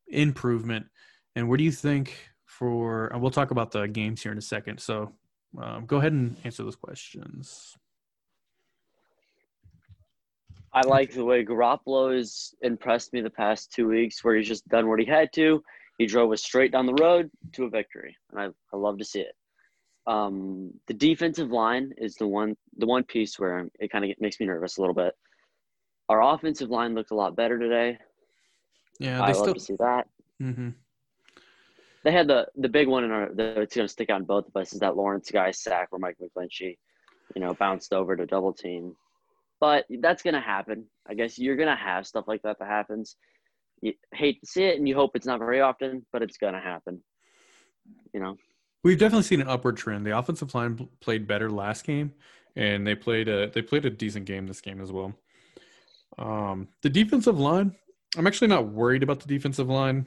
improvement, and where do you think for? we'll talk about the games here in a second. So um, go ahead and answer those questions. I like the way Garoppolo has impressed me the past two weeks, where he's just done what he had to. He drove us straight down the road to a victory, and I, I love to see it. Um, the defensive line is the one the one piece where it kind of makes me nervous a little bit. Our offensive line looked a lot better today. Yeah, I love to see that. Mm-hmm. They had the the big one in our that's going to stick out in both of us is that Lawrence Guy sack where Mike McGlinchey, you know, bounced over to double team but that's gonna happen. I guess you're gonna have stuff like that that happens. You hate to see it, and you hope it's not very often, but it's gonna happen. You know. We've definitely seen an upward trend. The offensive line played better last game, and they played a they played a decent game this game as well. Um, the defensive line, I'm actually not worried about the defensive line,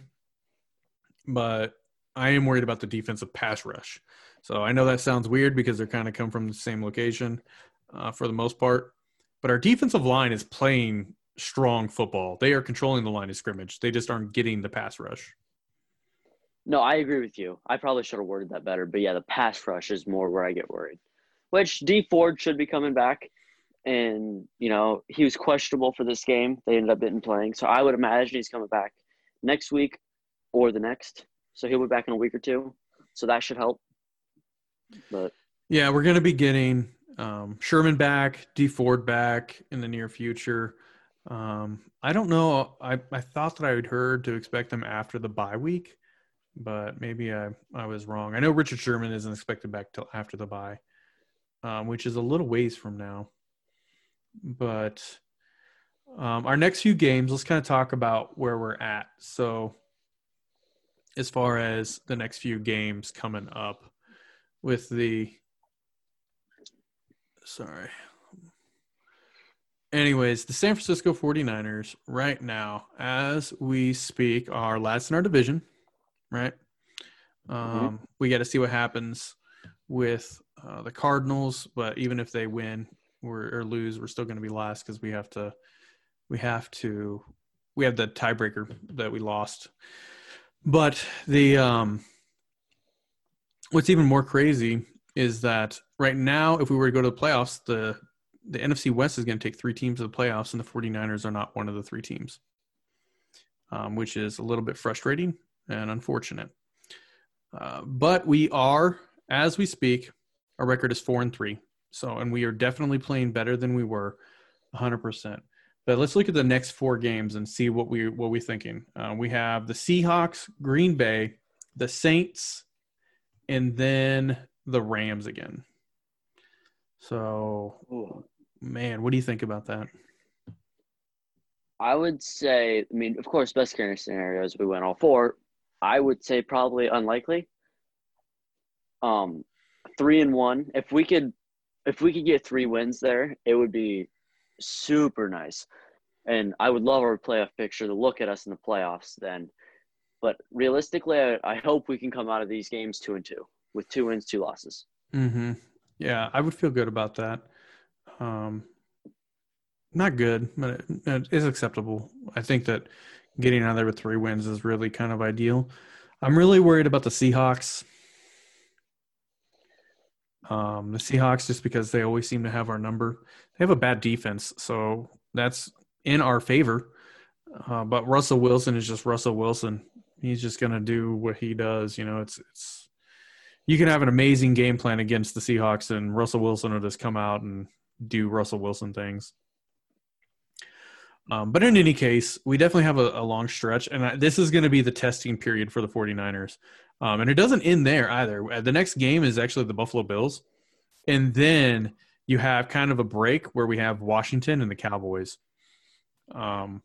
but I am worried about the defensive pass rush. So I know that sounds weird because they're kind of come from the same location uh, for the most part. But our defensive line is playing strong football. They are controlling the line of scrimmage. They just aren't getting the pass rush. No, I agree with you. I probably should have worded that better. But yeah, the pass rush is more where I get worried. Which Dee Ford should be coming back. And, you know, he was questionable for this game. They ended up didn't playing. So I would imagine he's coming back next week or the next. So he'll be back in a week or two. So that should help. But yeah, we're gonna be getting um, Sherman back, Dee Ford back in the near future. Um, I don't know. I, I thought that I had heard to expect them after the bye week, but maybe I, I was wrong. I know Richard Sherman isn't expected back till after the bye, um, which is a little ways from now. But um, our next few games, let's kind of talk about where we're at. So, as far as the next few games coming up with the Sorry. Anyways, the San Francisco 49ers right now, as we speak, are last in our division, right? Mm-hmm. Um, mm-hmm. We got to see what happens with uh, the Cardinals, but even if they win or lose, we're still going to be last because we have to, we have to, we have the tiebreaker that we lost. But the um, what's even more crazy is that right now, if we were to go to the playoffs, the the NFC West is going to take three teams to the playoffs, and the 49ers are not one of the three teams, um, which is a little bit frustrating and unfortunate. Uh, but we are, as we speak, our record is four and three. So, and we are definitely playing better than we were, 100%. But let's look at the next four games and see what we what we're thinking. Uh, we have the Seahawks, Green Bay, the Saints, and then the Rams again. So, Ooh. man, what do you think about that? I would say, I mean, of course, best case scenarios we went all four. I would say probably unlikely. Um, three and one. If we could, if we could get three wins there, it would be super nice. And I would love our playoff picture to look at us in the playoffs then. But realistically, I, I hope we can come out of these games two and two with two wins, two losses. Mm-hmm. Yeah, I would feel good about that. Um, not good, but it, it is acceptable. I think that getting out there with three wins is really kind of ideal. I'm really worried about the Seahawks. Um, the Seahawks, just because they always seem to have our number, they have a bad defense, so that's in our favor. Uh, but Russell Wilson is just Russell Wilson. He's just gonna do what he does. You know, it's it's you can have an amazing game plan against the Seahawks, and Russell Wilson will just come out and do Russell Wilson things. Um, but in any case, we definitely have a, a long stretch, and this is going to be the testing period for the 49ers. Um, and it doesn't end there either. Uh, the next game is actually the Buffalo Bills. and then you have kind of a break where we have Washington and the Cowboys. Um,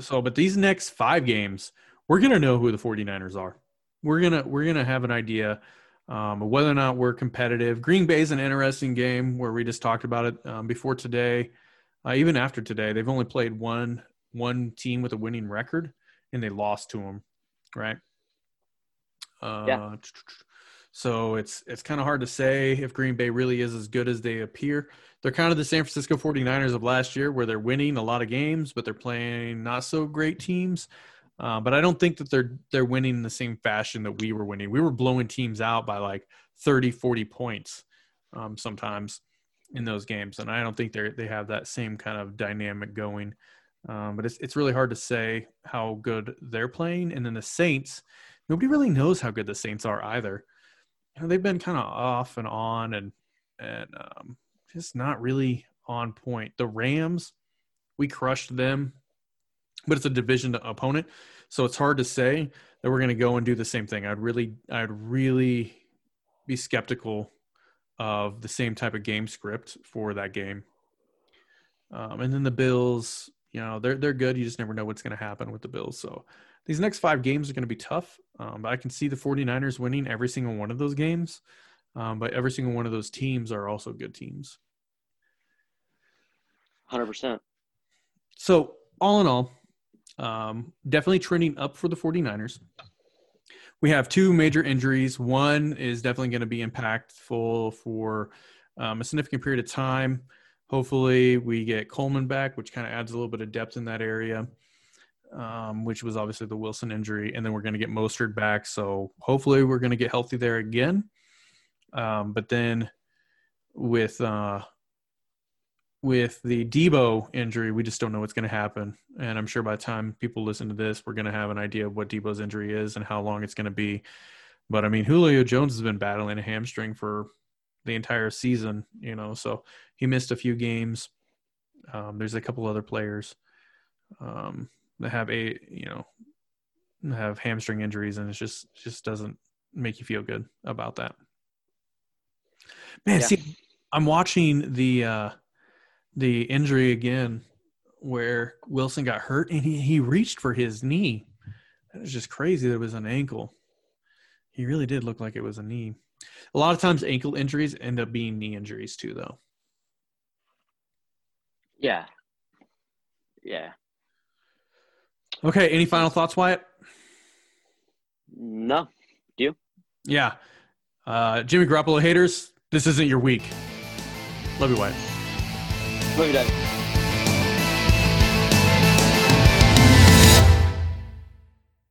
so, but these next five games, we're gonna know who the 49ers are. We're gonna we're gonna have an idea um, whether or not we're competitive. Green Bay is an interesting game where we just talked about it um, before today. Uh, even after today, they've only played one one team with a winning record, and they lost to them, right? Uh, yeah. So it's it's kind of hard to say if Green Bay really is as good as they appear. They're kind of the San Francisco 49ers of last year where they're winning a lot of games, but they're playing not so great teams. Uh, but I don't think that they're they're winning in the same fashion that we were winning. We were blowing teams out by like 30, 40 points um, sometimes in those games, and I don't think they they have that same kind of dynamic going. Um, but it's it's really hard to say how good they're playing. And then the Saints, nobody really knows how good the Saints are either. You know, they've been kind of off and on, and and um, just not really on point. The Rams, we crushed them but it's a division opponent, so it's hard to say that we're going to go and do the same thing. I'd really, I'd really be skeptical of the same type of game script for that game. Um, and then the Bills, you know, they're they're good. You just never know what's going to happen with the Bills. So these next five games are going to be tough. Um, but I can see the 49ers winning every single one of those games. Um, but every single one of those teams are also good teams. 100%. So, all in all, um, definitely trending up for the 49ers. We have two major injuries. One is definitely going to be impactful for um, a significant period of time. Hopefully, we get Coleman back, which kind of adds a little bit of depth in that area, um, which was obviously the Wilson injury. And then we're going to get Mostert back. So hopefully, we're going to get healthy there again. Um, but then with uh, with the Deebo injury, we just don't know what's going to happen. And I'm sure by the time people listen to this, we're going to have an idea of what Deebo's injury is and how long it's going to be. But I mean, Julio Jones has been battling a hamstring for the entire season, you know, so he missed a few games. Um, there's a couple other players um, that have a, you know, have hamstring injuries, and it just just doesn't make you feel good about that. Man, yeah. see, I'm watching the uh, the injury again where Wilson got hurt and he, he reached for his knee. It was just crazy that it was an ankle. He really did look like it was a knee. A lot of times ankle injuries end up being knee injuries too though. Yeah. Yeah. Okay, any final thoughts, Wyatt? No. Do you? Yeah. Uh, Jimmy Garoppolo haters, this isn't your week. Love you, Wyatt. Dad.